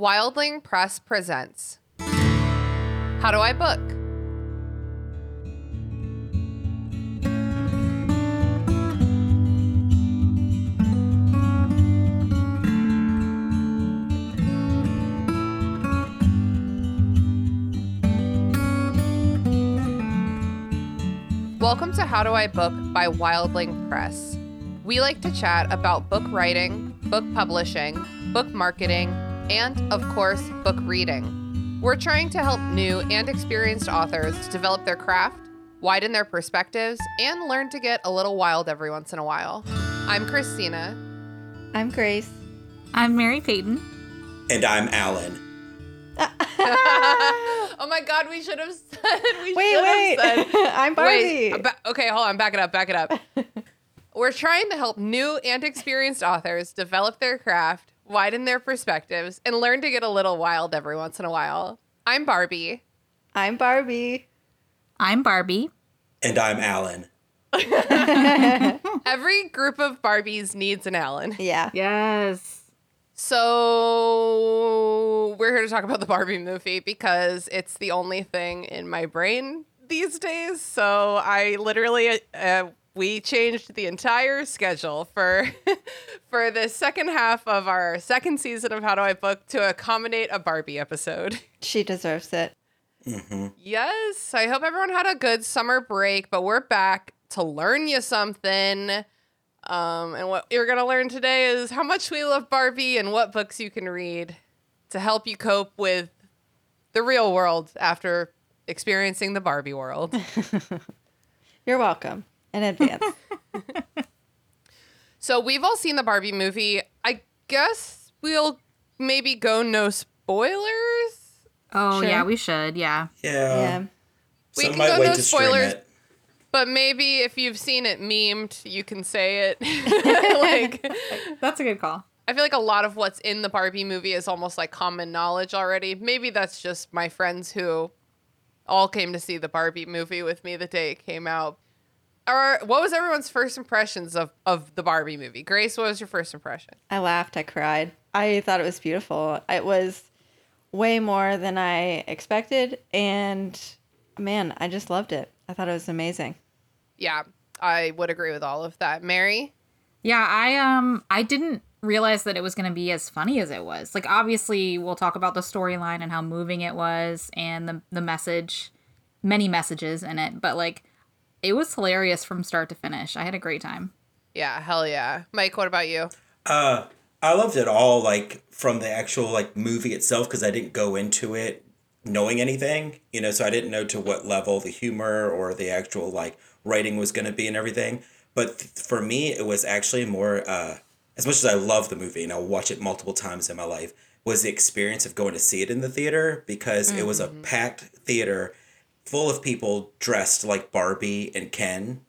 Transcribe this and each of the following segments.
Wildling Press presents How Do I Book? Welcome to How Do I Book by Wildling Press. We like to chat about book writing, book publishing, book marketing, and, of course, book reading. We're trying to help new and experienced authors develop their craft, widen their perspectives, and learn to get a little wild every once in a while. I'm Christina. I'm Grace. I'm Mary Payton. And I'm Alan. oh my god, we should have said. We Wait, should wait. Have said, I'm Barbie. Wait, uh, ba- okay, hold on. Back it up. Back it up. We're trying to help new and experienced authors develop their craft, widen their perspectives, and learn to get a little wild every once in a while. I'm Barbie. I'm Barbie. I'm Barbie. And I'm Alan. Every group of Barbies needs an Alan. Yeah. Yes. So we're here to talk about the Barbie movie because it's the only thing in my brain these days. So I literally uh, we changed the entire schedule for for the second half of our second season of How Do I Book to accommodate a Barbie episode. She deserves it. Yes, I hope everyone had a good summer break, but we're back to learn you something. Um, and what you're gonna learn today is how much we love Barbie and what books you can read to help you cope with the real world after experiencing the Barbie world. You're welcome in advance. so we've all seen the Barbie movie. I guess we'll maybe go no spoilers. Oh Sure. yeah, we should. Yeah. Yeah. yeah. We Some can go no spoilers. But maybe if you've seen it memed, you can say it. like That's a good call. I feel like a lot of what's in the Barbie movie is almost like common knowledge already. Maybe that's just my friends who all came to see the Barbie movie with me the day it came out. Or what was everyone's first impressions of, of the Barbie movie? Grace, what was your first impression? I laughed. I cried. I thought it was beautiful. It was way more than I expected. And man, I just loved it. I thought it was amazing. Yeah, I would agree with all of that. Mary? Yeah, I um I didn't realize that it was going to be as funny as it was. Like obviously we'll talk about the storyline and how moving it was and the the message, many messages in it, but like it was hilarious from start to finish. I had a great time. Yeah, hell yeah. Mike, what about you? Uh, I loved it all, like from the actual like movie itself, because I didn't go into it knowing anything, you know, so I didn't know to what level the humor or the actual like writing was going to be and everything. But th- for me, it was actually more, uh, as much as I love the movie and I'll watch it multiple times in my life, was the experience of going to see it in the theater because it was a packed theater full of people dressed like Barbie and Ken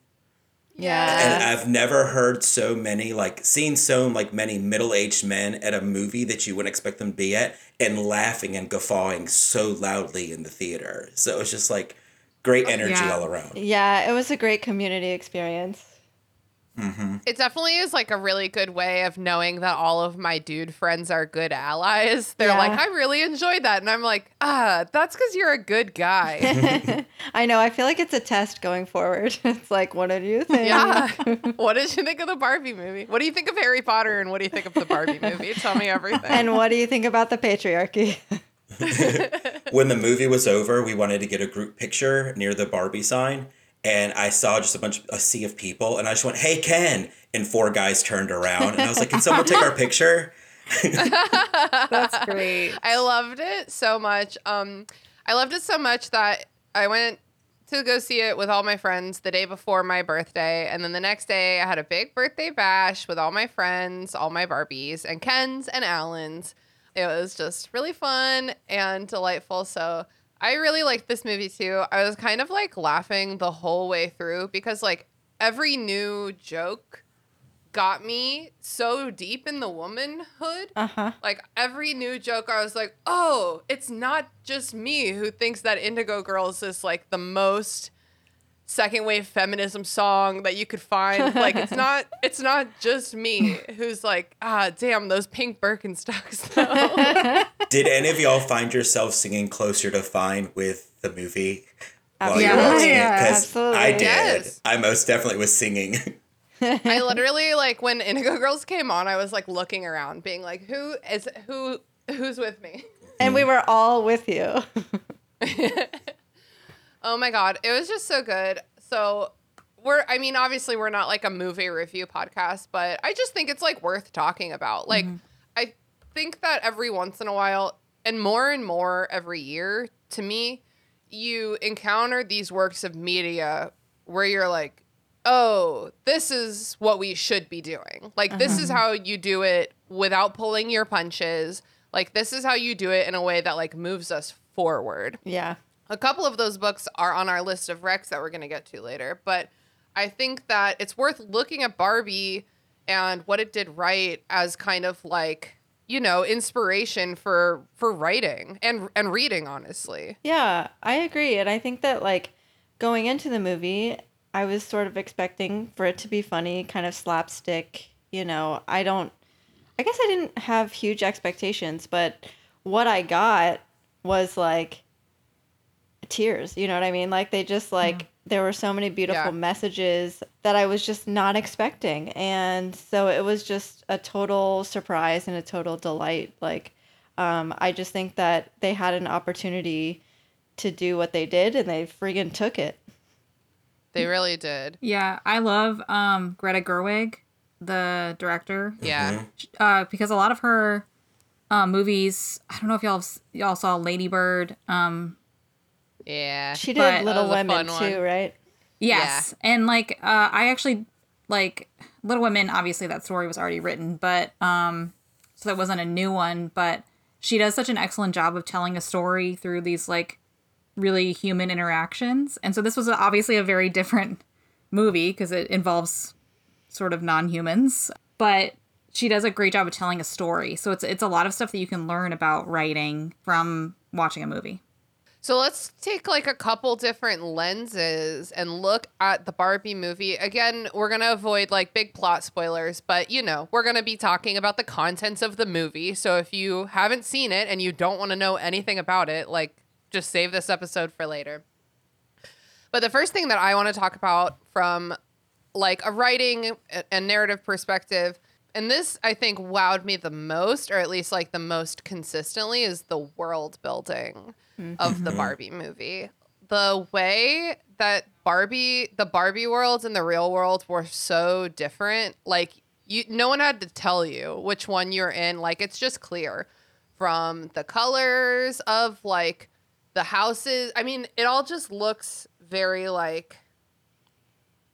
Yeah. and I've never heard so many like seen so like many middle aged men at a movie that you wouldn't expect them to be at and laughing and guffawing so loudly in the theater. So it was just like great oh, energy Yeah. all around. Yeah. It was a great community experience. It definitely is like a really good way of knowing that all of my dude friends are good allies. They're Yeah. like, I really enjoyed that. And I'm like, ah, that's because you're a good guy. I know. I feel like it's a test going forward. It's like, what did you think? yeah. what did you think of the Barbie movie? What do you think of Harry Potter and what do you think of the Barbie movie? Tell me everything. And what do you think about the patriarchy? When the movie was over, we wanted to get a group picture near the Barbie sign. And I saw just a bunch, a sea of people, and I just went, "Hey, Ken!" And four guys turned around, and I was like, "Can someone take our picture?" That's great. I loved it so much. Um, I loved it so much that I went to go see it with all my friends the day before my birthday, and then the next day I had a big birthday bash with all my friends, all my Barbies, and Ken's and Alan's. It was just really fun and delightful. So I really liked this movie too. I was kind of like laughing the whole way through because like every new joke got me so deep in the womanhood. Uh huh. Like every new joke, I was like, oh, it's not just me who thinks that Indigo Girls is like the most second wave feminism song that you could find. Like it's not it's not just me who's like, ah, damn, those pink Birkenstocks. Did any of y'all find yourself singing "Closer to Fine" with the movie while you Absolutely. were watching it? Yeah, absolutely. I did. Yes. I most definitely was singing. I literally like when Indigo Girls came on, I was like looking around, being like, "Who is who? Who's with me?" And we were all with you. Oh my god, it was just so good. So we're I mean, obviously we're not like a movie review podcast, but I just think it's like worth talking about. Like mm-hmm. I think that every once in a while and more and more every year, to me, you encounter these works of media where you're like, "Oh, this is what we should be doing." Like this is uh-huh. how you do it without pulling your punches. Like this is how you do it in a way that like moves us forward. Yeah. A couple of those books are on our list of recs that we're going to get to later, but I think that it's worth looking at Barbie and what it did right as kind of like, you know, inspiration for for writing and and reading honestly. Yeah, I agree. And I think that, like, going into the movie, I was sort of expecting for it to be funny, kind of slapstick. You know, I don't, I guess I didn't have huge expectations, but what I got was like tears. You know what I mean? Like, they just, like, there were so many beautiful Yeah. messages that I was just not expecting. And so it was just a total surprise and a total delight. Like, um, I just think that they had an opportunity to do what they did and they friggin' took it. They really did. Yeah, I love um, Greta Gerwig, the director, Yeah. uh, because a lot of her uh, movies. I don't know if y'all y'all saw Lady Bird. Um, Yeah. She did But- Little That Women too, one. right? Yes. And like uh I actually like Little Women, obviously that story was already written, but um so that wasn't a new one, but she does such an excellent job of telling a story through these like really human interactions. And so this was obviously a very different movie because it involves sort of non-humans, but she does a great job of telling a story. So it's it's a lot of stuff that you can learn about writing from watching a movie. So let's take like a couple different lenses and look at the Barbie movie. Again, we're going to avoid like big plot spoilers, but you know, we're going to be talking about the contents of the movie. So if you haven't seen it and you don't want to know anything about it, like just save this episode for later. But the first thing that I want to talk about from like a writing and narrative perspective, and this I think wowed me the most, or at least like the most consistently, is the world building of the mm-hmm. Barbie movie. The way that Barbie, the Barbie world and the real world were so different. Like you, no one had to tell you which one you're in. Like it's just clear from the colors of like the houses. I mean, it all just looks very like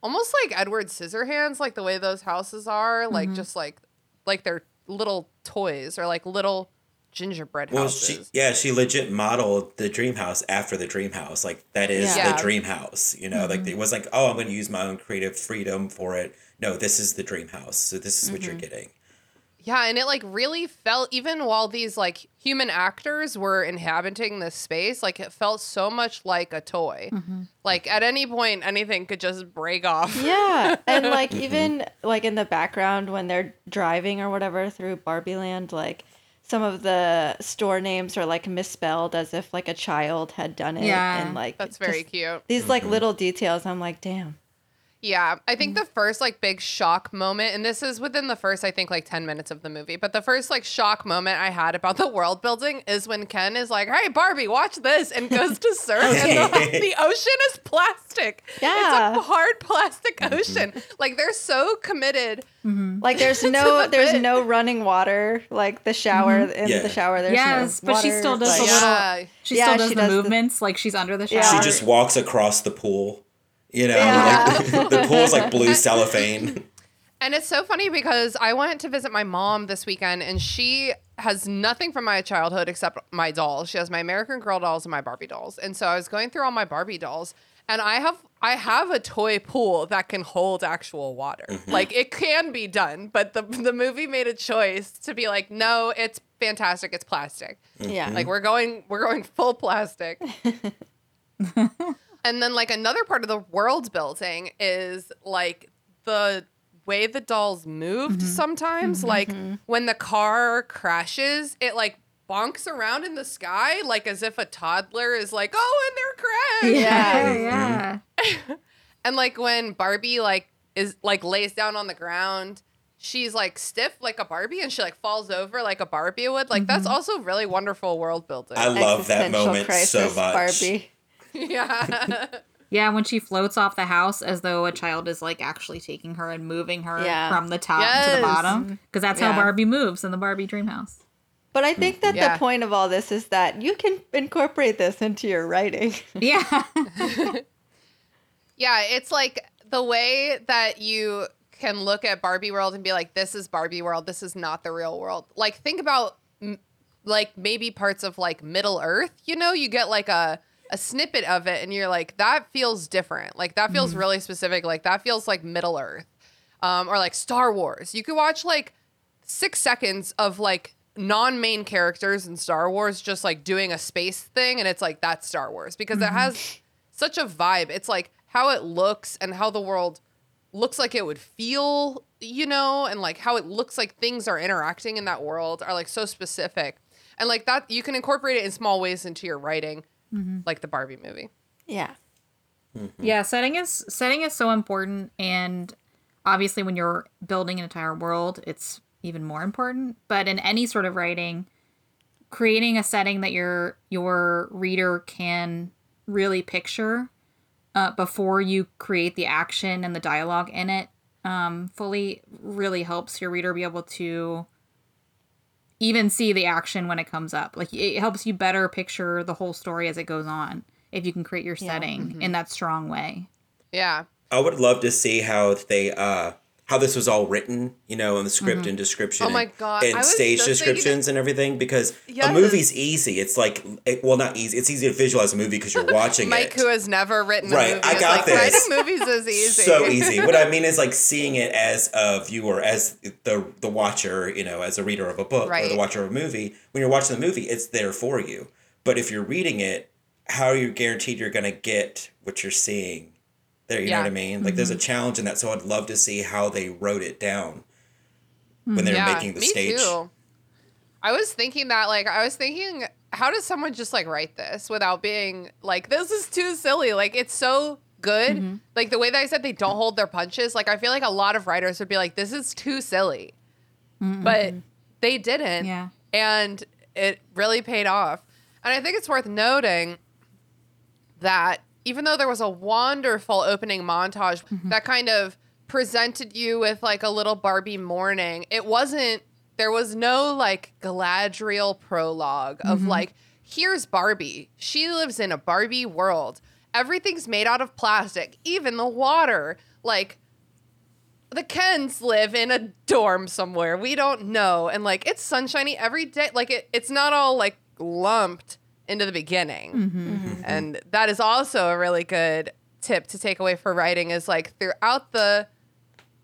almost like Edward Scissorhands, like the way those houses are, like mm-hmm. just like like they're little toys or like little gingerbread Well, houses. she yeah, she legit modeled the dream house after the dream house. Like that is Yeah. the dream house. You know, like it mm-hmm. was like, oh, I'm going to use my own creative freedom for it. No, this is the dream house. So this is what you're mm-hmm. getting. Yeah, and it like really felt even while these like human actors were inhabiting this space, like it felt so much like a toy. Mm-hmm. Like at any point anything could just break off. Yeah. And like even like in the background when they're driving or whatever through Barbie Land, like some of the store names are like misspelled as if like a child had done it. Yeah. And like That's very just cute. These like mm-hmm. little details, I'm like, damn. Yeah, I think mm. the first like big shock moment, and this is within the first I think like ten minutes of the movie, but the first like shock moment I had about the world building is when Ken is like, "Hey Barbie, watch this," and goes to surf, and the, the ocean is plastic. Yeah. it's a hard plastic mm-hmm. ocean. Like they're so committed. Mm-hmm. Like there's no the there's bit. no running water. Like the shower mm-hmm. in Yeah. the shower there's Yes, no but she still does like- the little- Yeah, She Yeah, does she the does the- movements like she's under the shower. Yeah. She just walks across the pool. You know, Yeah. like the pool's like blue cellophane. And it's so funny because I went to visit my mom this weekend and she has nothing from my childhood except my dolls. She has my American Girl dolls and my Barbie dolls. And so I was going through all my Barbie dolls and I have I have a toy pool that can hold actual water. Mm-hmm. Like it can be done, but the the movie made a choice to be like, "No, it's fantastic. It's plastic." Yeah. Mm-hmm. Like we're going we're going full plastic. and then like another part of the world building is like the way the dolls moved mm-hmm. sometimes mm-hmm. like mm-hmm. when the car crashes it like bonks around in the sky like as if a toddler is like, oh, and they're crashed. Yeah. yeah. Oh, and like when Barbie like is like lays down on the ground, she's like stiff like a Barbie and she like falls over like a Barbie would. Like that's also really wonderful world building. I love that Existential moment so much. Barbie. Yeah. Yeah, when she floats off the house as though a child is like actually taking her and moving her Yeah. from the top to the bottom. Because that's Yeah. how Barbie moves in the Barbie dream house. But I think that Yeah. the point of all this is that you can incorporate this into your writing. Yeah. Yeah, it's like the way that you can look at Barbie World and be like, this is Barbie World. This is not the real world. Like, think about m- like maybe parts of like Middle Earth. You know, you get like a a snippet of it, and you're like, that feels different. Like that feels really specific. Like that feels like Middle Earth, um, or like Star Wars. You could watch like six seconds of like non-main characters in Star Wars just like doing a space thing, and it's like that's Star Wars because it has such a vibe. It's like how it looks and how the world looks like it would feel, you know, and like how it looks like things are interacting in that world are like so specific. And like that you can incorporate it in small ways into your writing, like the Barbie movie. Yeah. Yeah, setting is setting is so important and obviously when you're building an entire world, it's even more important. But in any sort of writing, creating a setting that your your reader can really picture uh, before you create the action and the dialogue in it um, fully really helps your reader be able to even see the action when it comes up. Like it helps you better picture the whole story as it goes on if you can create your setting in that strong way. Yeah. I would love to see how they uh how this was all written, you know, in the script mm-hmm. and description. Oh my and- God, I And stage descriptions and everything because Yes. a movie's easy. It's like it, well, not easy. It's easy to visualize a movie because you're watching Mike, it. Mike, who has never written Right, a movie, I got like, this. writing movies is easy. So easy. what I mean is like seeing it as a viewer, as the the watcher, you know, as a reader of a book or the watcher of a movie. When you're watching the movie, it's there for you. But if you're reading it, how are you guaranteed you're gonna get what you're seeing? There, you know what I mean? Like there's a mm-hmm. challenge in that. So I'd love to see how they wrote it down when they're mm-hmm. making the me stage. Too. I was thinking that, like, I was thinking, how does someone just like write this without being like, this is too silly? Like, it's so good. Mm-hmm. Like the way that I said they don't hold their punches. Like, I feel like a lot of writers would be like, this is too silly, but they didn't. Yeah. and it really paid off. And I think it's worth noting that even though there was a wonderful opening montage mm-hmm. that kind of presented you with like a little Barbie morning, it wasn't, there was no like Galadriel prologue of mm-hmm. like, here's Barbie. She lives in a Barbie world. Everything's made out of plastic, even the water. Like, the Kens live in a dorm somewhere. We don't know. And like it's sunshiny every day. Like it, it's not all like lumped into the beginning. Mm-hmm. Mm-hmm. And that is also a really good tip to take away for writing is like throughout the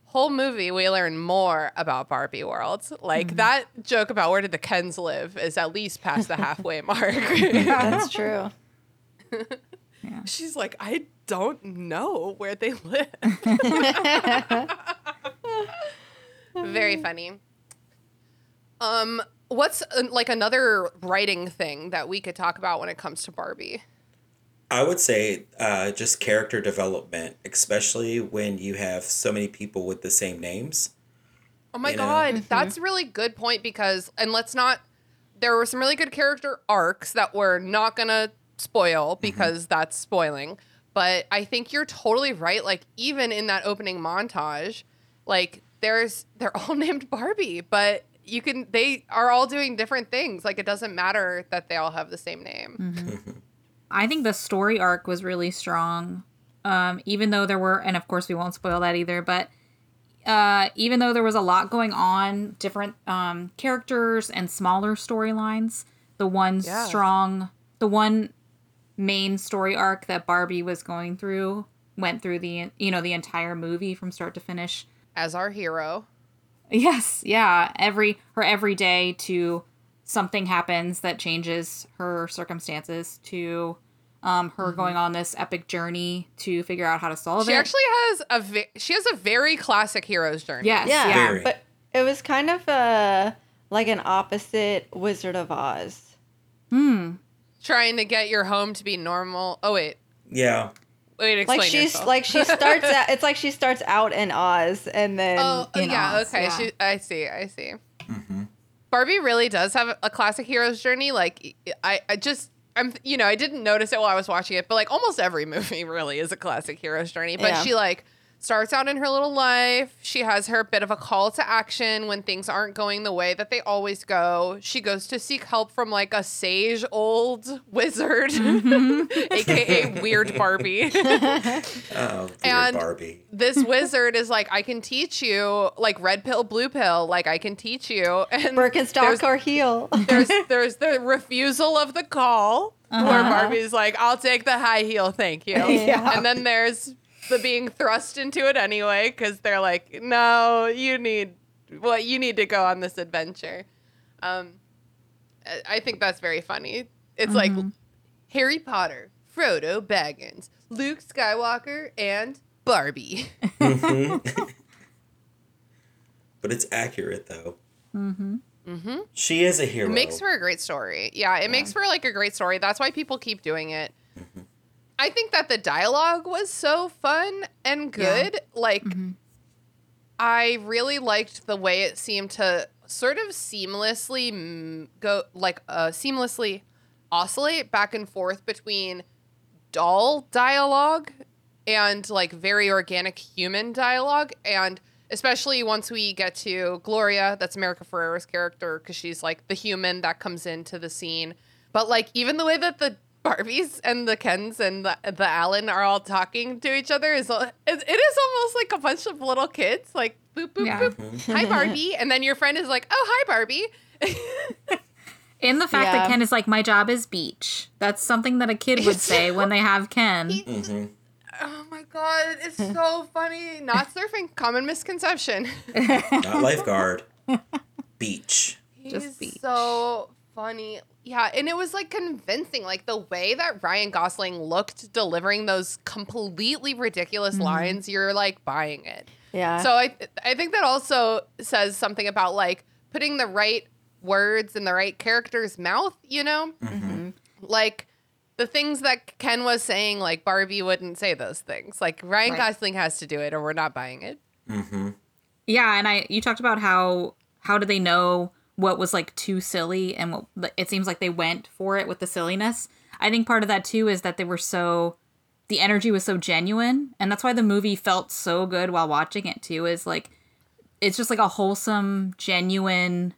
whole movie we learn more about Barbie World. Like mm-hmm. that joke about where did the Kens live is at least past the halfway mark. That's true. She's like, I don't know where they live. Very funny. Um, what's uh, like another writing thing that we could talk about when it comes to Barbie? I would say uh, just character development, especially when you have so many people with the same names. Oh my You know? god, that's a really good point because and let's not there were some really good character arcs that we're not gonna spoil because that's spoiling. But I think you're totally right. Like even in that opening montage, like there's they're all named Barbie, but you can they are all doing different things. Like it doesn't matter that they all have the same name. I think the story arc was really strong. Um, even though there were, and of course we won't spoil that either, but uh, even though there was a lot going on, different um, characters and smaller storylines, the one Yeah. strong, the one main story arc that Barbie was going through went through the you know the entire movie from start to finish. As our hero. Yes, yeah. Every her every day to something happens that changes her circumstances to um, her going on this epic journey to figure out how to solve She it. She actually has a ve- she has a very classic hero's journey. yes, Yeah, yeah. Very. but it was kind of a like an opposite Wizard of Oz. Hmm. Trying to get your home to be normal. Oh wait, Yeah. Wait. Explain Like she's yourself. like she starts out. It's like she starts out in Oz and then Oh, oh in yeah, Oz, okay. yeah. She, I see. I see. Mm-hmm. Barbie really does have a classic hero's journey. Like I, I just. I'm, you know, I didn't notice it while I was watching it, but like almost every movie really is a classic hero's journey. But Yeah. she like starts out in her little life. She has her bit of a call to action when things aren't going the way that they always go. She goes to seek help from like a sage old wizard, mm-hmm. aka Weird Barbie. Oh, weird And- Barbie. this wizard is like, I can teach you, like red pill, blue pill, like I can teach you. And Birkenstock or heel. there's there's the refusal of the call, where uh-huh. Barbie's like, I'll take the high heel, thank you. Yeah. And then there's the being thrust into it anyway, because they're like, no, you need, well, you need to go on this adventure. Um, I- I think that's very funny. It's like Harry Potter, Frodo Baggins, Luke Skywalker, and Barbie. But it's accurate though. Mm-hmm. Mm-hmm. She is a hero. It makes for a great story. Yeah, it makes for like a great story. That's why people keep doing it. I think that the dialogue was so fun and good. Like, I really liked the way it seemed to sort of seamlessly go, like, uh, seamlessly oscillate back and forth between doll dialogue and like very organic human dialogue. And especially once we get to gloria that's america ferrera's character because she's like the human that comes into the scene. But like even the way that the barbies and the kens and the, the allen are all talking to each other is it, it is almost like a bunch of little kids like boop boop Yeah. boop hi barbie and then your friend is like oh hi barbie And the fact Yeah. that Ken is like, my job is beach. That's something that a kid would say when they have Ken. Mm-hmm. oh my god it's so funny not surfing common misconception Not lifeguard. Beach. Just He's beach. so funny. Yeah, and it was like convincing. Like the way that Ryan Gosling looked delivering those completely ridiculous mm-hmm. lines, you're like buying it. Yeah. So I I think that also says something about like putting the right words in the right character's mouth, you know? Mm-hmm. Mm-hmm. Like the things that Ken was saying, like Barbie wouldn't say those things. Like Ryan Right. Gosling has to do it or we're not buying it. Yeah, and I you talked about how how do they know what was like too silly and what it seems like they went for it with the silliness. I think part of that too is that they were so the energy was so genuine and that's why the movie felt so good while watching it too is like it's just like a wholesome genuine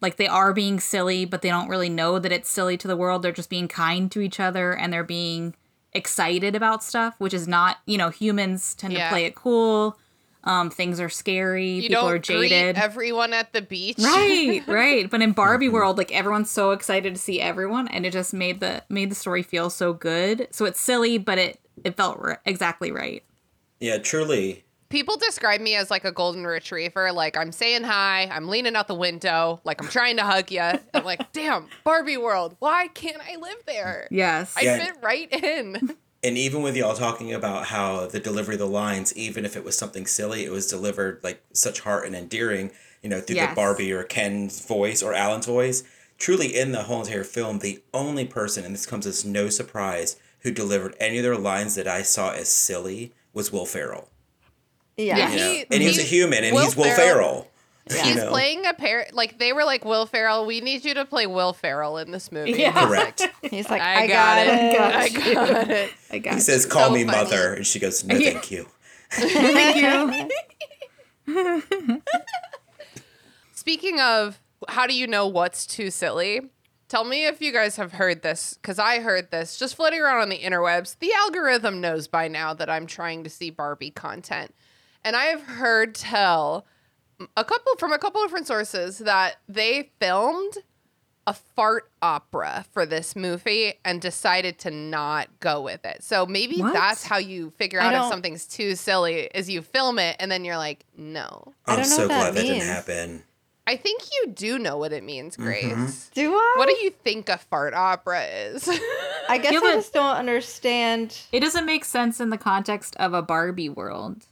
like they are being silly but they don't really know that it's silly to the world they're just being kind to each other and they're being excited about stuff which is not you know humans tend Yeah. to play it cool um things are scary You people don't are jaded greet everyone at the beach. right right but in barbie world like everyone's so excited to see everyone and it just made the made the story feel so good so it's silly but it it felt r- exactly right Yeah, truly. People describe me as like a golden retriever. Like I'm saying hi, I'm leaning out the window, like I'm trying to hug you. I'm like, damn, Barbie world, why can't I live there? yes I Yeah. fit right in. And even with y'all talking about how the delivery of the lines, even if it was something silly, it was delivered like such heart and endearing, you know, through Yes. the Barbie or Ken's voice or Alan's voice. Truly, in the whole entire film, the only person, and this comes as no surprise, who delivered any of their lines that I saw as silly was Will Ferrell. yeah. Yeah. You know? He- and he's a human, and Will he's Will Ferrell- Ferrell. He's you know? playing a pair. Like they were like Will Ferrell. We need you to play Will Ferrell in this movie. Yeah. Correct. He's like, I, I, got, it. it. I got it. i got it. He it. says, "Call so me funny. mother," and she goes, "No, Yeah. thank you." thank you Speaking of, how do you know what's too silly? Tell me if you guys have heard this, because I heard this just floating around on the interwebs. The algorithm knows by now that I'm trying to see Barbie content. And I have heard tell a couple from a couple different sources that they filmed a fart opera for this movie and decided to not go with it. So maybe What? that's how you figure out if something's too silly is you film it and then you're like, no. I I'm don't know so what that glad that didn't happen. I think you do know what it means, mm-hmm. Grace. Do I? What do you think a fart opera is? I guess Yeah, I just don't understand. it doesn't make sense in the context of a barbie world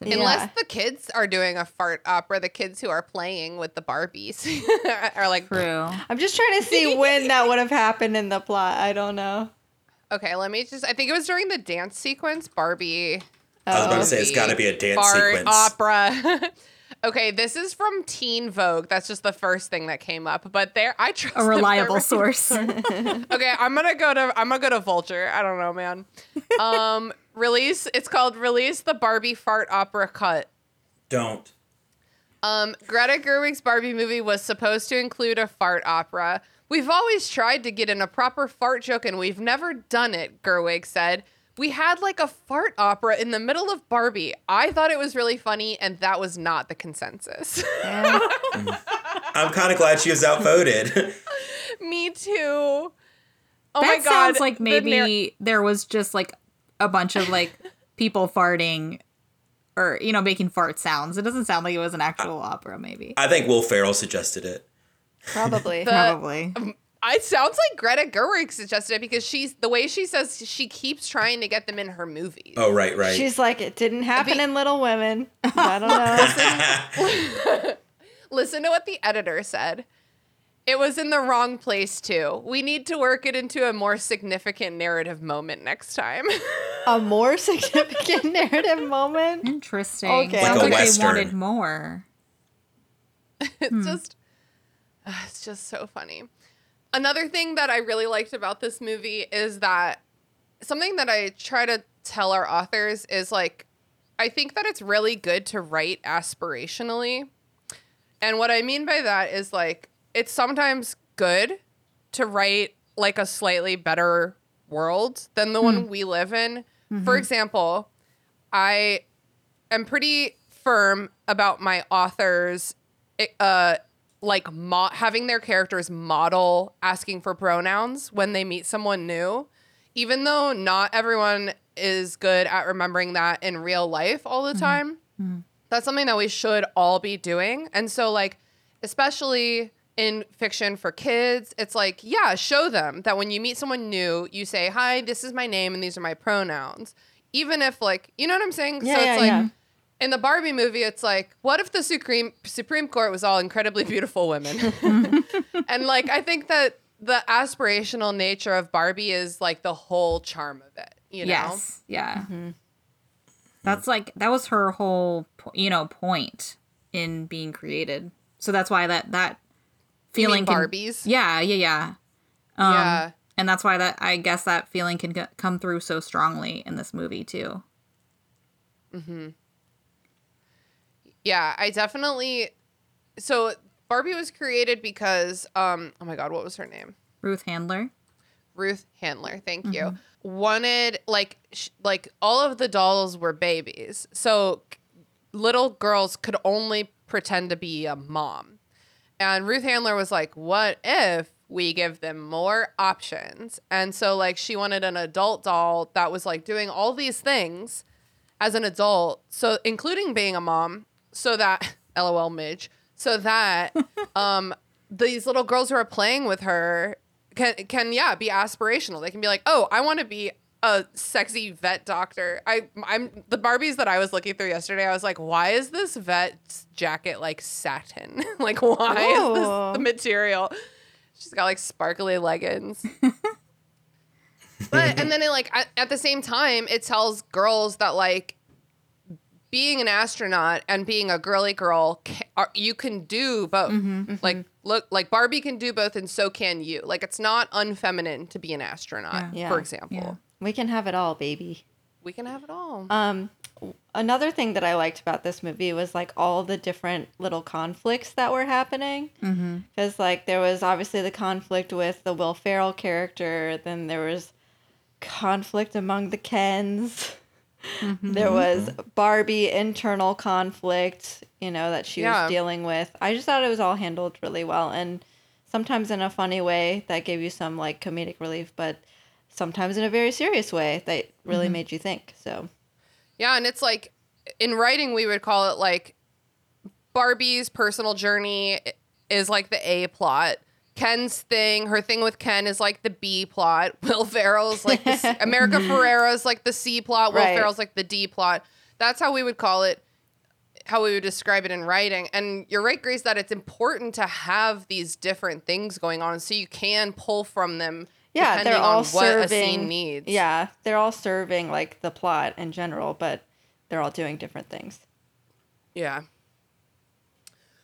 Yeah. Unless the kids are doing a fart opera, the kids who are playing with the Barbies are like, True. I'm just trying to see when that would have happened in the plot. I don't know. okay, let me just. I think it was during the dance sequence. Barbie I was about to say it's got to be a dance fart sequence. opera. okay, this is from Teen Vogue. That's just the first thing that came up. But there, I trust A reliable right. source. Okay, I'm gonna go to I'm gonna go to Vulture. I don't know, man. Um, release. It's called Release the Barbie Fart Opera Cut. Don't. Um, Greta Gerwig's Barbie movie was supposed to include a fart opera. We've always tried to get in a proper fart joke and we've never done it, Gerwig said. We had like a fart opera in the middle of Barbie. I thought it was really funny, and that was not the consensus. I'm kind of glad she was outvoted. Me too. Oh that my god. sounds like the maybe nar- there was just like a bunch of like people farting or you know making fart sounds. It doesn't sound like it was an actual opera. Maybe. I think Will Ferrell suggested it. Probably. The- Probably. Um, it sounds like Greta Gerwig suggested it because she's the way she says she keeps trying to get them in her movies. Oh, right, right. She's like, it didn't happen be- in Little Women. I don't know. Listen to what the editor said. It was in the wrong place too. We need to work it into a more significant narrative moment next time. A more significant narrative moment. Interesting. Okay. Sounds Like a like they wanted more. it's just uh, it's just so funny. Another thing that I really liked about this movie is that something that I try to tell our authors is like I think that it's really good to write aspirationally. And what I mean by that is like it's sometimes good to write like a slightly better world than the one we live in. For mm-hmm. example, I am pretty firm about my authors eh, uh like mo- having their characters model asking for pronouns when they meet someone new. Even though not everyone is good at remembering that in real life all the mm-hmm. time mm-hmm. that's something that we should all be doing. And so like especially in fiction for kids it's like yeah show them that when you meet someone new you say hi this is my name and these are my pronouns even if like you know what i'm saying Yeah, so yeah, it's like yeah. in the Barbie movie, it's like, what if the Supreme Supreme Court was all incredibly beautiful women? and like, I think that the aspirational nature of Barbie is like the whole charm of it. You know? Yes. Yeah. Mm-hmm. That's like that was her whole you know point in being created. So that's why that that You mean feeling can, Barbies. Yeah, yeah, yeah. Um, yeah. And that's why that I guess that feeling can c- come through so strongly in this movie too. Hmm. Yeah. I definitely. So Barbie was created because, um, oh my God, what was her name? Ruth Handler. Ruth Handler, thank you. Wanted like sh- like all of the dolls were babies. So c- little girls could only pretend to be a mom. And Ruth Handler was like, "What if we give them more options?" And so like she wanted an adult doll that was like doing all these things as an adult, so including being a mom, so that LOL Midge, so that um these little girls who are playing with her can can yeah be aspirational. They can be like, oh, I want to be a sexy vet doctor. I I'm the Barbies that I was looking through yesterday. I was like, why is this vet's jacket like satin? like, why is Oh. this the oh. material? She's got like sparkly leggings. but and then it like at, at the same time, it tells girls that like being an astronaut and being a girly girl, ca- are, you can do both. Mm-hmm, like mm-hmm. look, like Barbie can do both, and so can you. Like it's not unfeminine to be an astronaut, Yeah. for Yeah. example. Yeah. We can have it all, baby. We can have it all. Um, another thing that I liked about this movie was like all the different little conflicts that were happening. Because like there was obviously the conflict with the Will Ferrell character, then there was conflict among the Kens. There was Barbie internal conflict, you know, that she Yeah. was dealing with. I just thought it was all handled really well and sometimes in a funny way that gave you some like comedic relief, but sometimes in a very serious way that really mm-hmm. made you think. So Yeah, and it's like in writing we would call it like Barbie's personal journey is like the A plot. Ken's thing, her thing with Ken is like the B plot. Will Ferrell's like the C- America Ferrera's like the C plot. Will Right. Ferrell's like the D plot. That's how we would call it. how we would describe it in writing. And you're right, Grace, that it's important to have these different things going on so you can pull from them. Yeah, they're all on what serving. a scene needs. Yeah, they're all serving like the plot in general, but they're all doing different things. Yeah.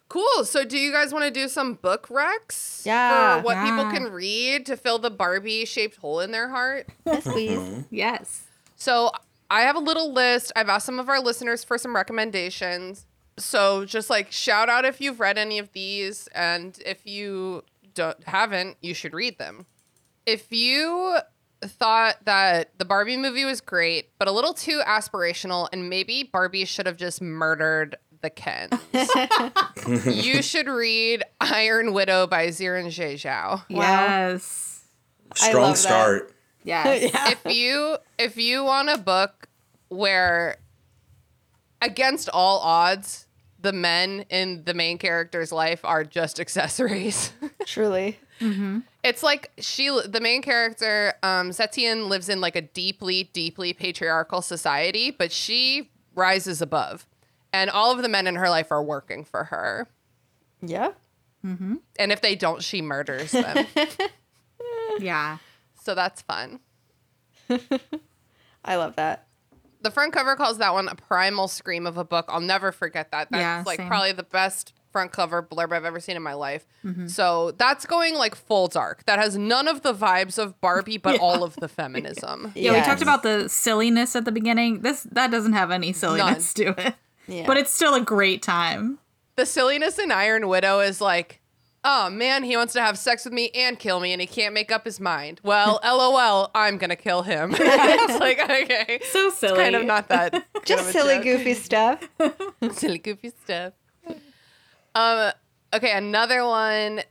Cool. So, do you guys want to do some book recs? Yeah. For what people can read to fill the Barbie shaped hole in their heart? Yes, please. Mm-hmm. Yes. So I have a little list. I've asked some of our listeners for some recommendations. So just like shout out if you've read any of these, and if you don't haven't, you should read them. If you thought that the Barbie movie was great, but a little too aspirational, and maybe Barbie should have just murdered the Kens, you should read Iron Widow by Xiran Jay Zhao. Yes. I Strong love that. start. Yes. if you if you want a book where against all odds the men in the main character's life are just accessories Truly. It's like she the main character um Zetian lives in like a deeply deeply patriarchal society but she rises above and all of the men in her life are working for her Yeah. Mm-hmm. and if they don't she murders them Yeah. so that's fun I love that. the front cover calls that one a primal scream of a book. I'll never forget that. That's Yeah, like same. probably the best front cover blurb I've ever seen in my life. Mm-hmm. So that's going like full dark. That has none of the vibes of Barbie, but all of the feminism. Yeah, we talked about the silliness at the beginning. This that doesn't have any silliness to it. Yeah. But it's still a great time. The silliness in Iron Widow is like, oh man, he wants to have sex with me and kill me, and he can't make up his mind. Well, lol, I'm gonna kill him. it's like okay, So silly. kind of not that. good of Just silly, joke. goofy stuff. silly goofy stuff. Um. Okay, another one.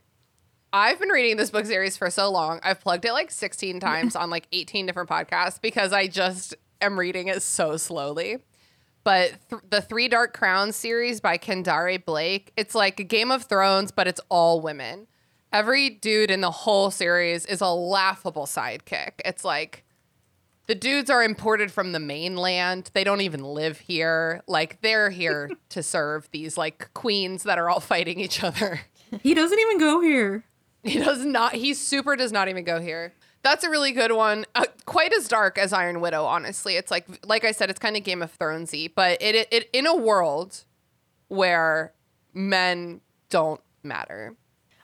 I've been reading this book series for so long. I've plugged it like 16 times on like 18 different podcasts because I just am reading it so slowly. But th- the Three Dark Crowns series by Kendare Blake, it's like a Game of Thrones, but it's all women. Every dude in the whole series is a laughable sidekick. It's like the dudes are imported from the mainland. They don't even live here. Like they're here to serve these like queens that are all fighting each other. He doesn't even go here. He does not. He super does not even go here. That's a really good one. Uh, quite as dark as Iron Widow, honestly. It's like, like I said, it's kind of Game of Thronesy, but it, it, it in a world where men don't matter.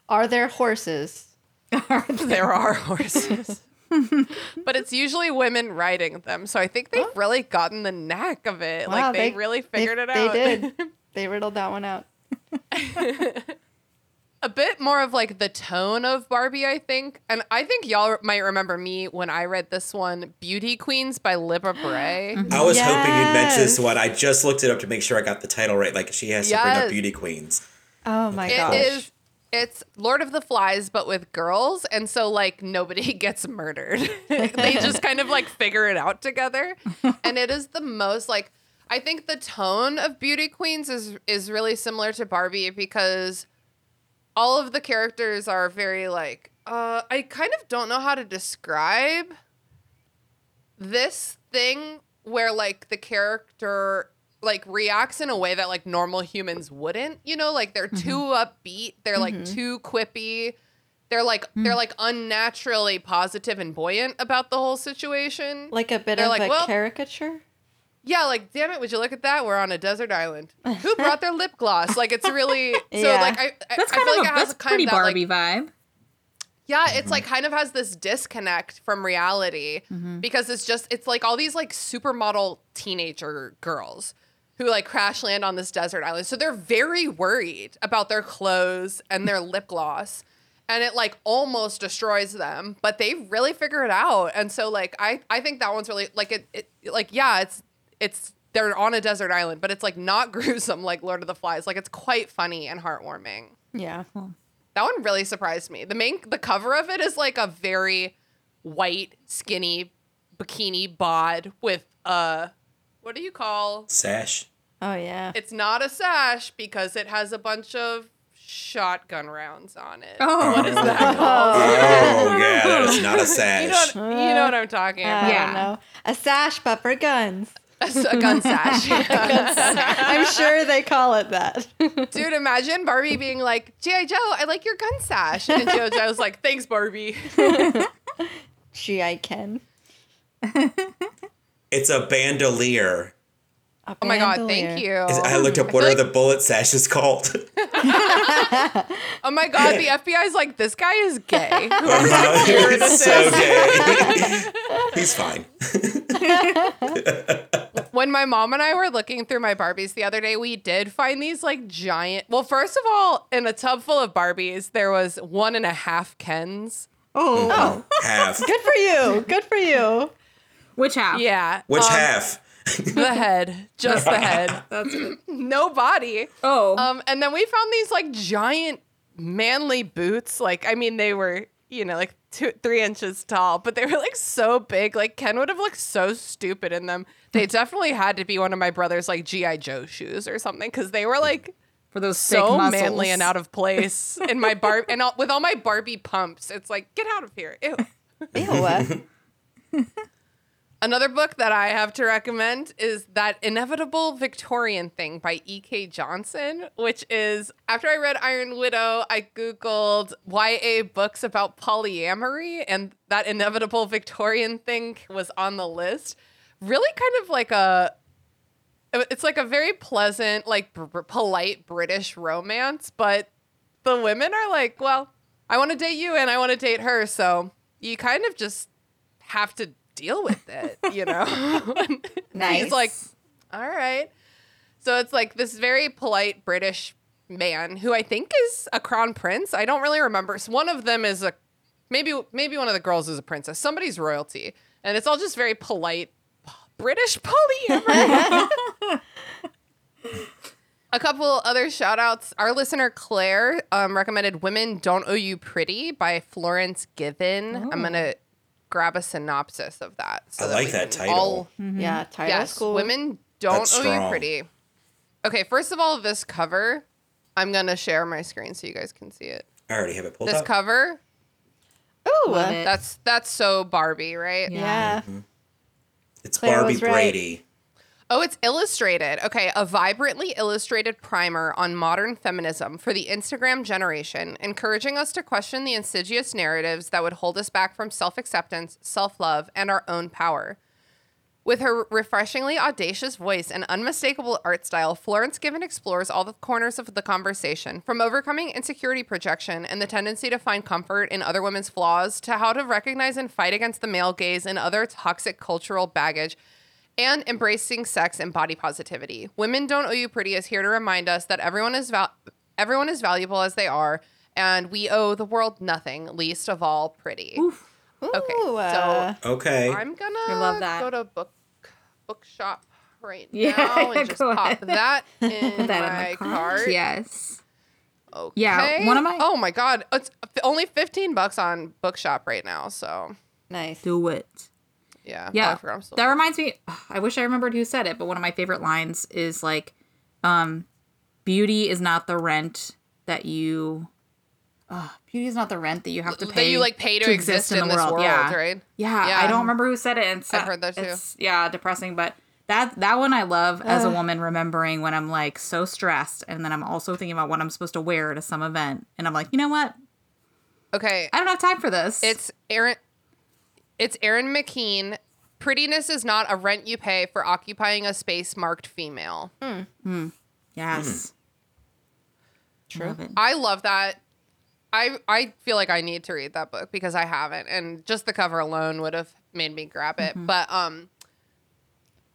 Are there horses? There are horses. but it's usually women writing them. So I think they've really gotten the knack of it. Wow, like they, really figured they, it out. They did. they riddled that one out. a bit more of like the tone of Barbie, I think. And I think y'all might remember me when I read this one, Beauty Queens by Libba Bray. Mm-hmm. I was hoping you'd mention this one. I just looked it up to make sure I got the title right. Like she has to bring up beauty queens. Oh my It gosh. is it's Lord of the Flies but with girls and so like nobody gets murdered. they just kind of like figure it out together. And it is the most like I think the tone of Beauty Queens is is really similar to Barbie because all of the characters are very like uh I kind of don't know how to describe this thing where like the character like reacts in a way that like normal humans wouldn't you know? Like they're too mm-hmm. upbeat they're like mm-hmm. too quippy they're like mm. they're like unnaturally positive and buoyant about the whole situation. Like a bit They're of like, a well- caricature. yeah like damn it would you look at that? We're on a desert island. Who brought their lip gloss? Like it's really so Yeah. like i, I That's I kind feel of like a it has that's kind pretty of that, like, Barbie vibe. yeah, it's mm-hmm. like kind of has this disconnect from reality because it's just it's like all these like supermodel teenager girls who like crash land on this desert island. So they're very worried about their clothes and their lip gloss. And it like almost destroys them, but they really figure it out. And so like I I think that one's really like it, it like yeah, it's it's they're on a desert island, but it's like not gruesome like Lord of the Flies. Like it's quite funny and heartwarming. Yeah. That one really surprised me. The main the cover of it is like a very white, skinny bikini bod with a what do you call? Sash. Oh yeah. It's not a sash because it has a bunch of shotgun rounds on it. Oh. What is that oh. called? Oh yeah, that is not a You sash. know, you know what I'm talking uh, about. don't Yeah. know. A sash, but for guns. A, s- a gun sash. I'm sure they call it that. Dude, imagine Barbie being like, G.I. Joe, I like your gun sash. And G.I. Joe's like, thanks, Barbie. G.I. Ken. It's a bandolier. A Oh my God, thank you. Is- I looked up what are like- the bullet sashes called. Oh my God, the FBI's like, this guy is gay. It's so gay. He's fine. when my mom and I were looking through my Barbies the other day, we did find these like giant. Well, first of all, in a tub full of Barbies, there was one and a half Kens. Oh, Half. good for you. Good for you. Which half? Yeah. Which um, half? The head. Just the head. That's No body. oh. Um, and then we found these like giant manly boots. Like, I mean, they were, you know, like two, three inches tall, but they were like so big. Like, Ken would have looked so stupid in them. They definitely had to be one of my brother's like G.I. Joe shoes or something because they were like for those so manly and out of place in my bar and all, with all my Barbie pumps. It's like, get out of here. Ew. Ew. Another book that I have to recommend is That Inevitable Victorian Thing by E.K. Johnston, which is after I read Iron Widow, I Googled YA books about polyamory, and That Inevitable Victorian Thing was on the list. Really kind of like a. It's like a very pleasant, like br- polite British romance, but the women are like, well, I want to date you and I want to date her. So you kind of just have to deal with it, you know? Nice. He's like, all right. So it's like this very polite British man who I think is a crown prince. I don't really remember. So one of them is a maybe maybe one of the girls is a princess. Somebody's royalty. And it's all just very polite British polyamory. A couple other shout outs. Our listener Claire um, recommended Women Don't Owe You Pretty by Florence Given. I'm going to grab a synopsis of that. I that like that title. all- mm-hmm. Yeah, title yes, cool. Women Don't That's Owe You. Pretty. Okay, first of all, this cover, I'm going to share my screen so you guys can see it. I already have it pulled This up. This cover, Ooh, Love it. that's that's so Barbie, right? yeah. Mm-hmm. it's Claire Barbie was right. Oh, it's illustrated. Okay, a vibrantly illustrated primer on modern feminism for the Instagram generation, encouraging us to question the insidious narratives that would hold us back from self acceptance, self love, and our own power. With her refreshingly audacious voice and unmistakable art style, Florence Given explores all the corners of the conversation, from overcoming insecurity projection and the tendency to find comfort in other women's flaws to how to recognize and fight against the male gaze and other toxic cultural baggage and embracing sex and body positivity. Women Don't Owe You Pretty is here to remind us that everyone is val- everyone is valuable as they are, and we owe the world nothing, least of all pretty. Okay, Ooh, uh, Okay. I'm gonna I love that. go to book bookshop right Yeah, now and just pop ahead. that in that my in the cart. cart. Yes. Okay. Yeah, one of my- Oh my god, it's only fifteen bucks on bookshop right now. So nice. Do it. Yeah. Oh, Yeah. I forgot I'm still. that reminds me I wish I remembered who said it, but one of my favorite lines is like um beauty is not the rent that you uh, beauty is not the rent that you have to pay. that you like pay to, exist, in, this world, yeah. right? Yeah, Yeah. I don't remember who said it. And it's, I've heard that too. It's, yeah, depressing, but that that one I love as a woman remembering when I'm like so stressed, and then I'm also thinking about what I'm supposed to wear to some event, and I'm like, you know what? Okay. I don't have time for this. It's Erin. It's Erin McKean. Prettiness is not a rent you pay for occupying a space marked female. Hmm. Hmm. yes, hmm. True. Love. I love that. I I feel like I need to read that book because I haven't, and just the cover alone would have made me grab it. Mm-hmm. But um,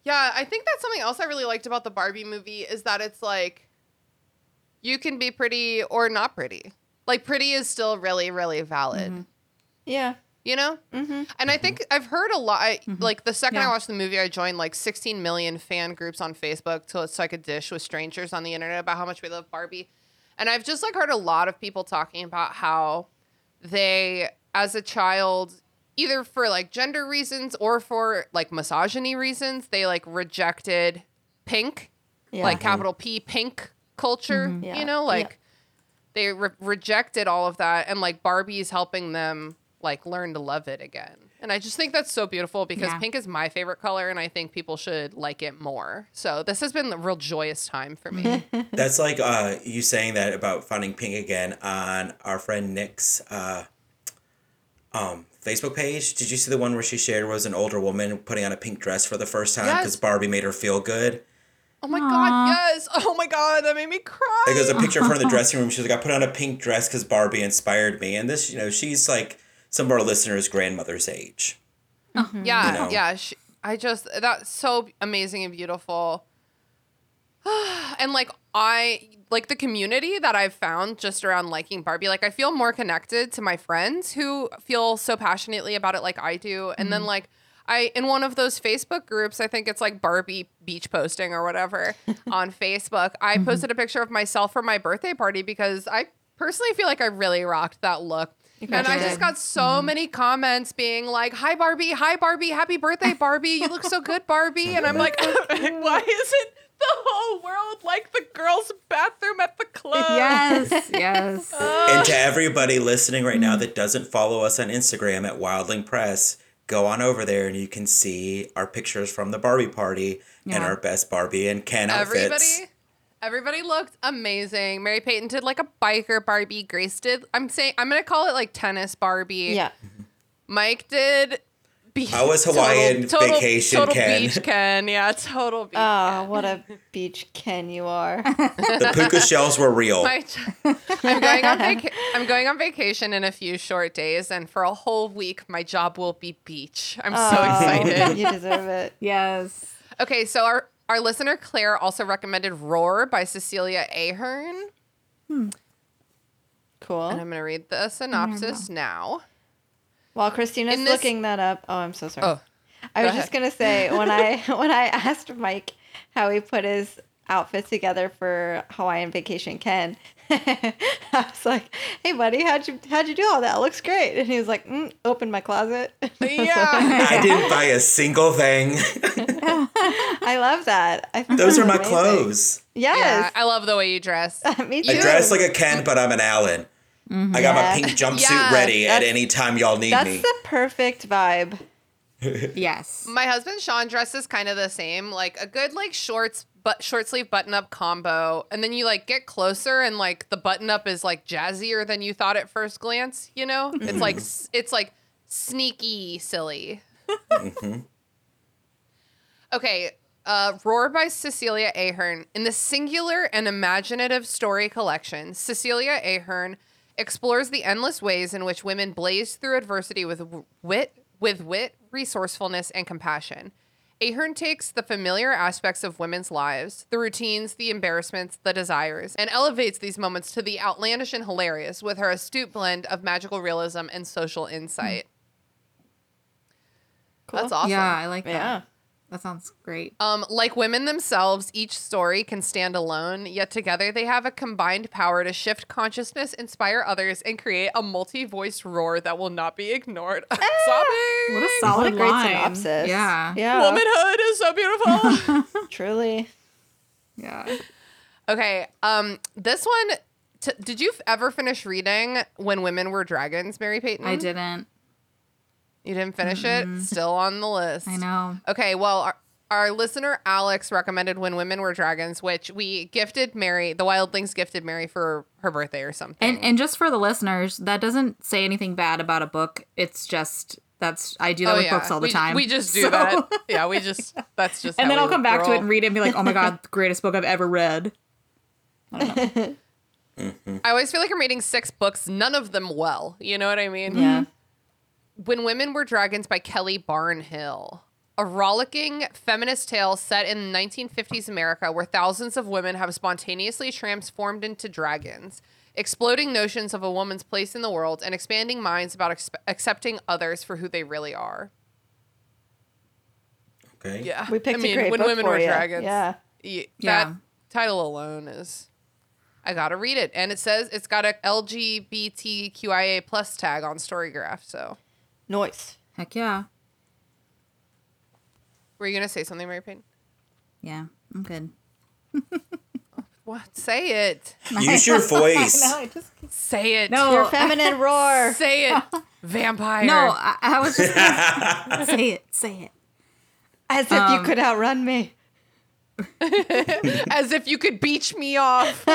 yeah, I think that's something else I really liked about the Barbie movie is that it's like you can be pretty or not pretty. Like pretty is still really really valid. Mm-hmm. Yeah. You know? Mm-hmm. And I think I've heard a lot. I, Like the second I watched the movie, I joined like 16 million fan groups on Facebook to so I could dish with strangers on the internet about how much we love Barbie. And I've just like heard a lot of people talking about how they, as a child, either for like gender reasons or for like misogyny reasons, they like rejected pink, Yeah. like capital P pink culture. Yeah. You know, Yeah. like they re- rejected all of that, and like Barbie's helping them like learn to love it again. And I just think that's so beautiful because Yeah. pink is my favorite color and I think people should like it more. So this has been a real joyous time for me. That's like uh, you saying that about finding pink again on our friend Nick's uh, um, Facebook page. Did you see the one where she shared was an older woman putting on a pink dress for the first time Yes. because Barbie made her feel good? oh my god, yes. Oh my god, that made me cry. Like, there's a picture of her in the dressing room. She's like, I put on a pink dress because Barbie inspired me. And this, you know, she's like some of our listeners' grandmother's age. Uh-huh. Mm-hmm. Yeah, you know? yeah. She, I just that's so amazing and beautiful. and like I like the community that I've found just around liking Barbie. Like I feel more connected to my friends who feel so passionately about it like I do. And then mm-hmm. like I in one of those Facebook groups, I think it's like Barbie beach posting or whatever on Facebook. I mm-hmm. posted a picture of myself for my birthday party because I personally feel like I really rocked that look. And I just got so mm-hmm. many comments being like, "Hi Barbie, hi Barbie, happy birthday Barbie. You look so good Barbie." And I'm like, "Why is it the whole world like the girls' bathroom at the club?" Yes, yes. Oh. And to everybody listening right now mm-hmm. that doesn't follow us on Instagram at Wildling Press, go on over there and you can see our pictures from the Barbie party and our best Barbie and Ken outfits. Everybody Everybody looked amazing. Mary Peyton did like a biker Barbie. Grace did. I'm saying I'm gonna call it like tennis Barbie. Yeah. Mike did. Beach, I was Hawaiian vacation total Ken. beach Ken. Yeah, total beach. Oh, what a beach Ken you are. The puka shells were real. My I'm going on vaca- I'm going on vacation in a few short days, and for a whole week, my job will be beach. I'm so Oh, excited. You deserve it. yes. Okay, so our our listener Claire also recommended "Roar" by Cecilia Ahern, hmm. Cool. and I'm going to read the synopsis now. While Christina's In this- looking that up, oh, I'm so sorry. Oh, I was just gonna say when I when I asked Mike how he put his outfit together for Hawaiian vacation, Ken, I was like, "Hey, buddy, how'd you how'd you do all that? Looks great." And he was like, mm, "Open my closet." yeah. I didn't buy a single thing. I love that. I think Those are my amazing. clothes. yeah, Yes, I love the way you dress. me too. I dress like a Ken, but I'm an Allan. I got my pink jumpsuit Yeah, ready at any time y'all need That's me. That's the perfect vibe. Yes. My husband Sean dresses kind of the same, like a good like shorts but short sleeve button up combo, and then you like get closer and like the button up is like jazzier than you thought at first glance. You know, it's like it's like sneaky silly. Okay, uh, Roar by Cecilia Ahern. In the singular and imaginative story collection, Cecilia Ahern explores the endless ways in which women blaze through adversity with wit, with wit, resourcefulness, and compassion. Ahern takes the familiar aspects of women's lives, the routines, the embarrassments, the desires, and elevates these moments to the outlandish and hilarious with her astute blend of magical realism and social insight. Cool. That's awesome. Yeah, I like that. Yeah. That sounds great. Um, like women themselves, each story can stand alone, yet together they have a combined power to shift consciousness, inspire others, and create a multi-voiced roar that will not be ignored. I'm sobbing. What a solid What a great line. synopsis. Yeah. Yeah. Womanhood is so beautiful. Truly. Yeah. okay, um, this one. T- did you ever finish reading When Women Were Dragons, Mary Peyton? I didn't. You didn't finish it. Mm-hmm. Still on the list. I know. Okay, well, our, our listener Alex recommended When Women Were Dragons, which we gifted Mary, the Wildlings gifted Mary for her birthday or something. And and just for the listeners, that doesn't say anything bad about a book. It's just that's I do that oh, with books all the Oh, we, time. We just do So- that. Yeah, we just that's just. and then I'll come back to it and read it and be like, oh my god, greatest book I've ever read. I always feel like I'm reading six books, none of them well. You know what I mean? Mm-hmm. Yeah. When Women Were Dragons by Kelly Barnhill. A rollicking feminist tale set in 1950s America where thousands of women have spontaneously transformed into dragons, exploding notions of a woman's place in the world and expanding minds about ex- accepting others for who they really are. Okay. Yeah. We picked I mean, a great When book Women for Were ya. Dragons. Yeah. Yeah. That title alone is I gotta read it. And it says it's got a LGBTQIA plus tag on Storygraph. So Noise. Heck yeah. were you gonna say something, Mary Peyton? Yeah. I'm good. What? Say it. Use your voice. No, I just Say it. no. Your feminine roar. Say it. Vampire. No, I, I was just gonna say it. Say it. As if you Um, could outrun me. As if you could beach me off.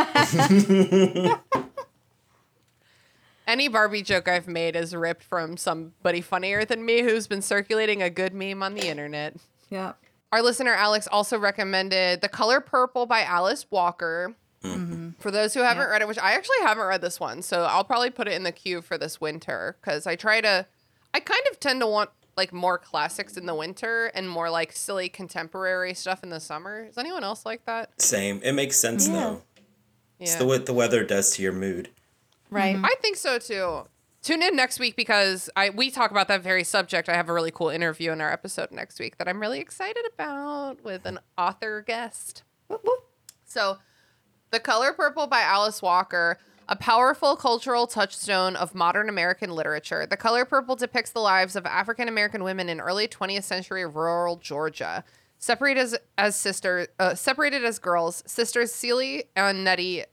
Any Barbie joke I've made is ripped from somebody funnier than me who's been circulating a good meme on the internet. Yeah. Our listener Alex also recommended The Color Purple by Alice Walker. Mm-hmm. For those who haven't read it, which I actually haven't read this one, so I'll probably put it in the queue for this winter because I try to, I kind of tend to want like more classics in the winter and more like silly contemporary stuff in the summer. Is anyone else like that? Same. It makes sense Yeah. though. It's Yeah. the what the weather does to your mood. Right. I think so too. Tune in next week because I we talk about that very subject. I have a really cool interview in our episode next week that I'm really excited about with an author guest. Whoop, whoop. So, The Color Purple by Alice Walker, a powerful cultural touchstone of modern American literature. The Color Purple depicts the lives of African American women in early 20th century rural Georgia. Separated as, as sister, uh, separated as girls, sisters Celie and Nettie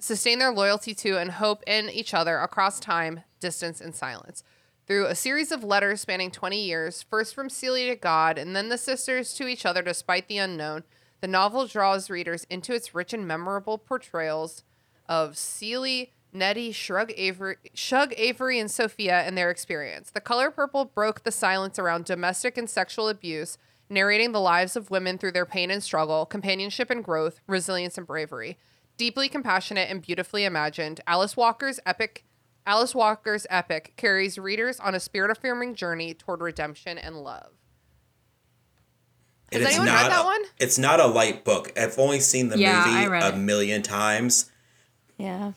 sustain their loyalty to and hope in each other across time, distance, and silence. Through a series of letters spanning 20 years, first from Celia to God and then the sisters to each other despite the unknown, the novel draws readers into its rich and memorable portrayals of Celia, Nettie, Shrug Avery, Shug Avery, and Sophia and their experience. The Color Purple broke the silence around domestic and sexual abuse, narrating the lives of women through their pain and struggle, companionship and growth, resilience and bravery. Deeply compassionate and beautifully imagined, Alice Walker's epic Alice Walker's epic carries readers on a spirit-affirming journey toward redemption and love. It Has is anyone read that one? It's not a light book. I've only seen the Yeah, movie a it. million times. Yeah.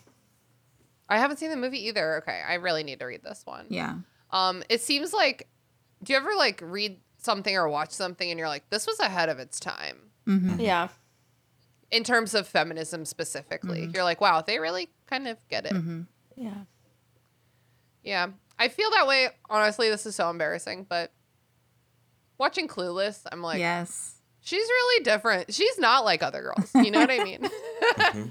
I haven't seen the movie either. Okay, I really need to read this one. Yeah. Um, it seems like, do you ever like read something or watch something and you're like, this was ahead of its time Mm-hmm. Yeah. In terms of feminism specifically? Mm-hmm. You're like, wow, they really kind of get it. Mm-hmm. Yeah. Yeah, I feel that way. Honestly, this is so embarrassing, but watching Clueless, I'm like, yes. she's really different. She's not like other girls. You know what I mean? Mm-hmm.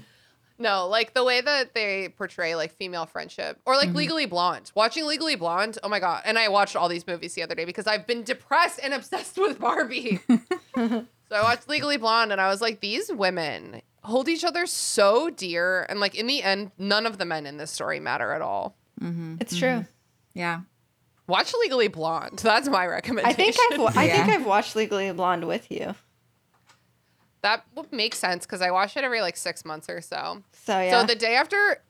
No, like the way that they portray like female friendship or like mm-hmm. Legally Blonde. Watching Legally Blonde, oh my god! And I watched all these movies the other day because I've been depressed and obsessed with Barbie. so I watched Legally Blonde and I was like, these women hold each other so dear, and like in the end, none of the men in this story matter at all. Mm-hmm. It's true. Mm-hmm. Yeah. Watch Legally Blonde. That's my recommendation. I think I've wa- I think I've watched Legally Blonde with you. That would make sense because I watch it every like six months or so. So yeah. So the day after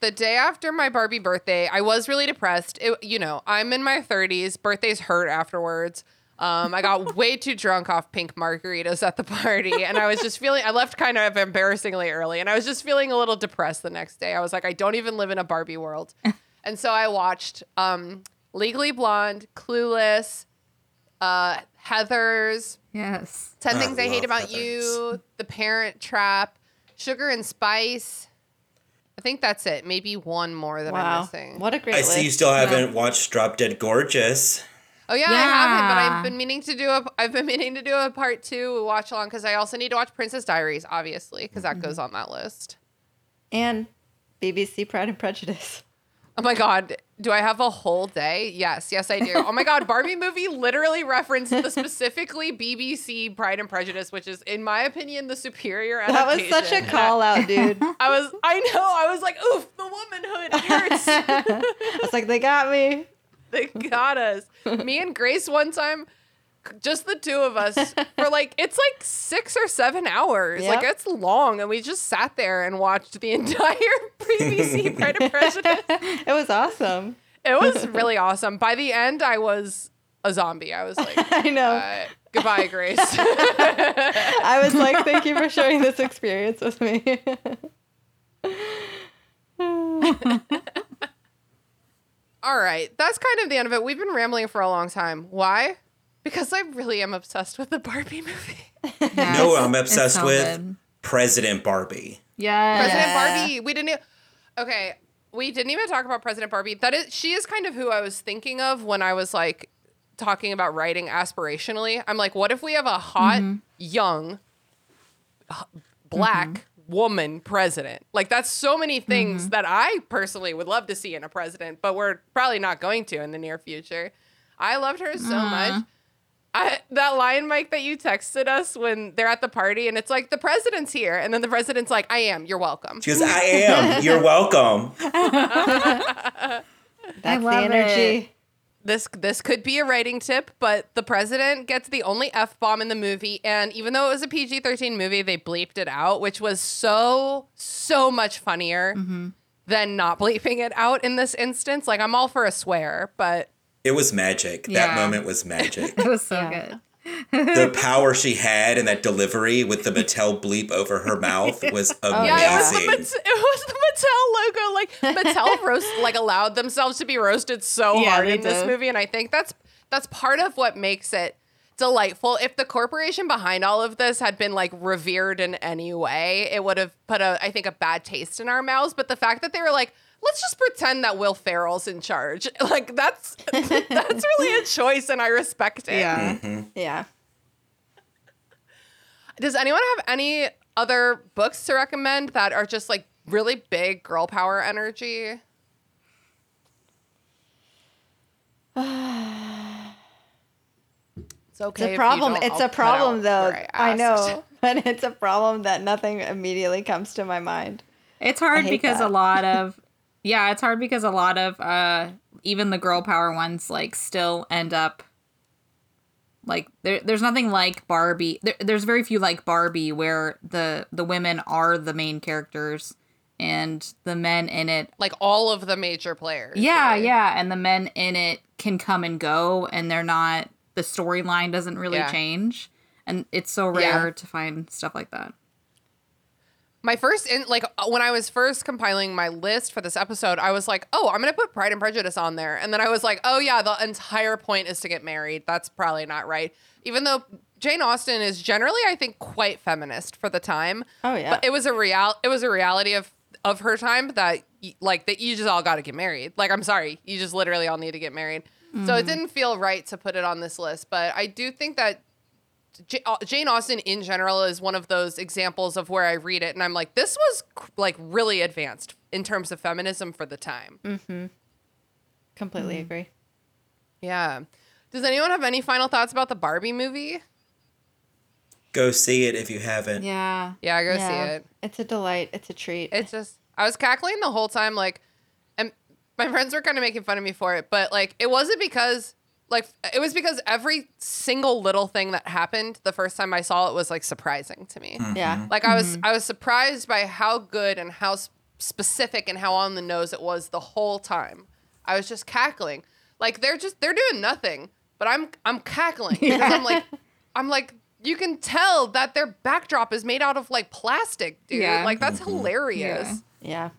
the day after my Barbie birthday, I was really depressed. It, you know, I'm in my 30s. Birthdays hurt afterwards. Um, I got way too drunk off pink margaritas at the party, and I was just feeling. I left kind of embarrassingly early, and I was just feeling a little depressed the next day. I was like, I don't even live in a Barbie world, and so I watched um, Legally Blonde, Clueless, uh, Heathers, Yes. 10 I Things I Hate About Heathers. You, The Parent Trap, Sugar and Spice. I think that's it. Maybe one more that I'm missing. What a great I list. see you still haven't watched Drop Dead Gorgeous. Oh yeah, I haven't, but I've been meaning to do a I've been meaning to do a part 2 watch along cuz I also need to watch Princess Diaries obviously because that mm-hmm. goes on that list. and BBC Pride and Prejudice. Oh my god, do I have a whole day? Yes, yes I do. Oh my god, Barbie movie literally referenced the specifically BBC Pride and Prejudice, which is in my opinion the superior That was such a call out, dude. I was I know, I was like, "Oof, the womanhood hurts." I was like, they got me. they got us. Me and Grace one time, just the two of us, for like it's like six or seven hours. Like it's long, and we just sat there and watched the entire BBC Pride and Prejudice. It was awesome. It was really awesome. By the end, I was a zombie. I was like, I know. uh, "Goodbye, Grace." I was like, thank you for sharing this experience with me. All right, that's kind of the end of it. We've been rambling for a long time. Why? Because I really am obsessed with the Barbie movie. Yes. No, I'm obsessed with good. President Barbie. Yes. President Barbie. We didn't. e- Okay, we didn't even talk about President Barbie. That is, she is kind of who I was thinking of when I was like talking about writing aspirationally. I'm like, what if we have a hot, mm-hmm. young, h- black mm-hmm. woman president. Like that's so many things mm-hmm. that I personally would love to see in a president, but we're probably not going to in the near future. I loved her so much. I, that line, Mike, that you texted us when they're at the party, and it's like the president's here, and then the president's like, "I am. You're welcome." She goes, I am. You're welcome. That's the love energy. This this could be a writing tip, but the president gets the only f bomb in the movie, and even though it was a PG thirteen movie, they bleeped it out, which was so so much funnier than not bleeping it out in this instance. Like I'm all for a swear, but It was magic. Yeah. That moment was magic. It was so Yeah. good. the power she had and that delivery with the Mattel bleep over her mouth was oh, amazing. yeah, it was the Mat- it was the Mattel logo. Like Mattel roast like allowed themselves to be roasted so Yeah, hard they in this movie, and I think that's that's part of what makes it delightful. If the corporation behind all of this had been like revered in any way, it would have put a I think a bad taste in our mouths. But the fact that they were like, let's just pretend that Will Ferrell's in charge, like that's that's really a choice, and I respect it. Yeah. Mm-hmm. Yeah. Does anyone have any other books to recommend that are just like really big girl power energy? It's okay. It's if a you problem. don't, It's I'll a problem though. where I, know, but it's a problem that nothing immediately comes to my mind. It's hard because that. a lot of yeah, it's hard because a lot of uh even the girl power ones like still end up like there there's nothing like Barbie. There, there's very few like Barbie where the the women are the main characters and the men in it like all of the major players. yeah, really. yeah, and the men in it can come and go and they're not the storyline doesn't really Yeah. change. And it's so Yeah. rare to find stuff like that. My first in like uh, when I was first compiling my list for this episode, I was like, "Oh, I'm going to put Pride and Prejudice on there." And then I was like, "Oh yeah, the entire point is to get married. That's probably not right." Even though Jane Austen is generally I think quite feminist for the time. Oh, yeah. But it was a real it was a reality of of her time that like that you just all got to get married. Like I'm sorry, you just literally all need to get married. So it didn't feel right to put it on this list, but I do think that J- uh, Jane Austen in general is one of those examples of where I read it and I'm like, this was like really advanced in terms of feminism for the time. Completely Mm-hmm. Completely agree. Yeah. Does anyone have any final thoughts about the Barbie movie? Go see it if you haven't. Yeah. Yeah, go yeah. see it. It's a delight. It's a treat. It's just I was cackling the whole time, like, and my friends were kind of making fun of me for it, but like, it wasn't because like it was because every single little thing that happened the first time I saw it was like surprising to me. Mm-hmm. yeah. Like I was mm-hmm. I was surprised by how good and how specific and how on the nose it was the whole time. I was just cackling. Like they're just they're doing nothing, but I'm I'm cackling because I'm like I'm like you can tell that their backdrop is made out of like plastic, dude. Yeah. Like that's mm-hmm. hilarious. Yeah. Yeah.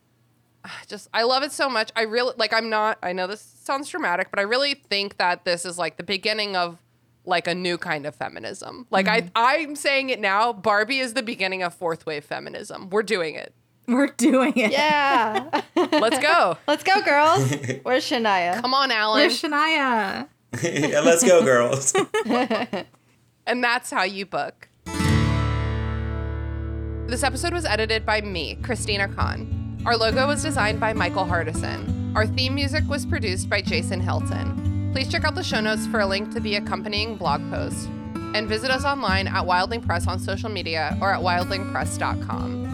Just I love it so much. I really like I'm not I know this sounds dramatic, but I really think that this is like the beginning of like a new kind of feminism. Like I mm-hmm. I'm saying it now, Barbie is the beginning of fourth wave feminism. We're doing it. We're doing it. Yeah. Let's go. Let's go, girls. Where's Shania? Come on, Alan. Where's Shania? yeah, let's go, girls. And that's how you book. This episode was edited by me, Christina Kann. Our logo was designed by Michael Hardison. Our theme music was produced by Jason Hilton. Please check out the show notes for a link to the accompanying blog post. And visit us online at Wildling Press on social media or at wildlingpress.com.